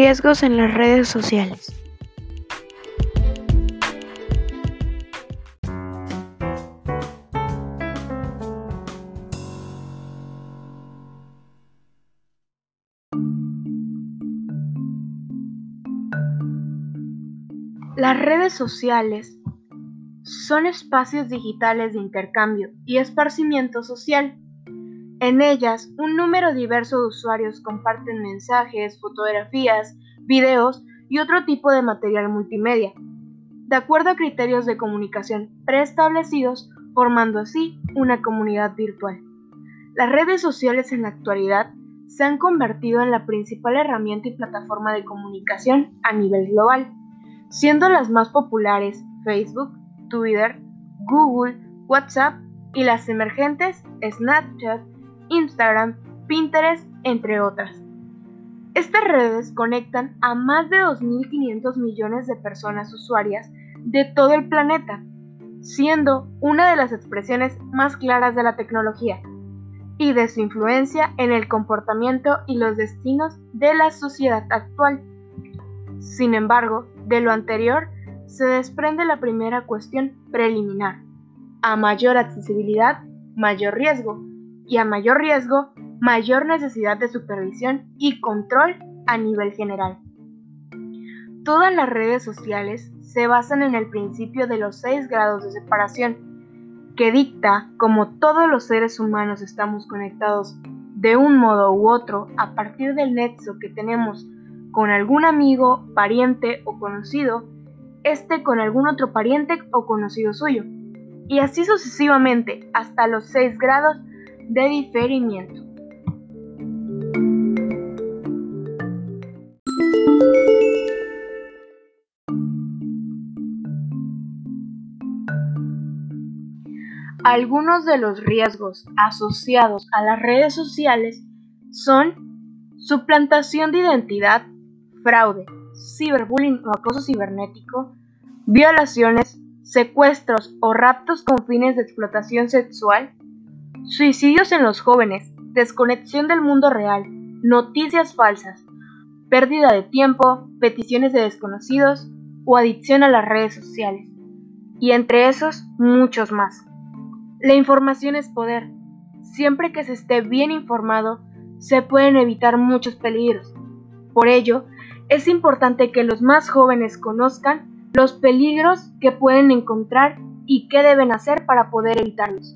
Riesgos en las redes sociales. Las redes sociales son espacios digitales de intercambio y esparcimiento social en ellas, un número diverso de usuarios comparten mensajes, fotografías, videos y otro tipo de material multimedia, de acuerdo a criterios de comunicación preestablecidos, formando así una comunidad virtual. Las redes sociales en la actualidad se han convertido en la principal herramienta y plataforma de comunicación a nivel global, siendo las más populares Facebook, Twitter, Google, WhatsApp y las emergentes Snapchat, Instagram, Pinterest, entre otras. Estas redes conectan a más de 2.500 millones de personas usuarias de todo el planeta, siendo una de las expresiones más claras de la tecnología y de su influencia en el comportamiento y los destinos de la sociedad actual. Sin embargo, de lo anterior se desprende la primera cuestión preliminar. A mayor accesibilidad, mayor riesgo, y a mayor riesgo, mayor necesidad de supervisión y control a nivel general. Todas las redes sociales se basan en el principio de los seis grados de separación, que dicta como todos los seres humanos estamos conectados de un modo u otro a partir del nexo que tenemos con algún amigo, pariente o conocido, este con algún otro pariente o conocido suyo, y así sucesivamente hasta los seis grados de diferimiento. Algunos de los riesgos asociados a las redes sociales son suplantación de identidad, fraude, ciberbullying o acoso cibernético, violaciones, secuestros o raptos con fines de explotación sexual, Suicidios en los jóvenes, desconexión del mundo real, noticias falsas, pérdida de tiempo, peticiones de desconocidos o adicción a las redes sociales. Y entre esos, muchos más. La información es poder. Siempre que se esté bien informado, se pueden evitar muchos peligros. Por ello, es importante que los más jóvenes conozcan los peligros que pueden encontrar y qué deben hacer para poder evitarlos.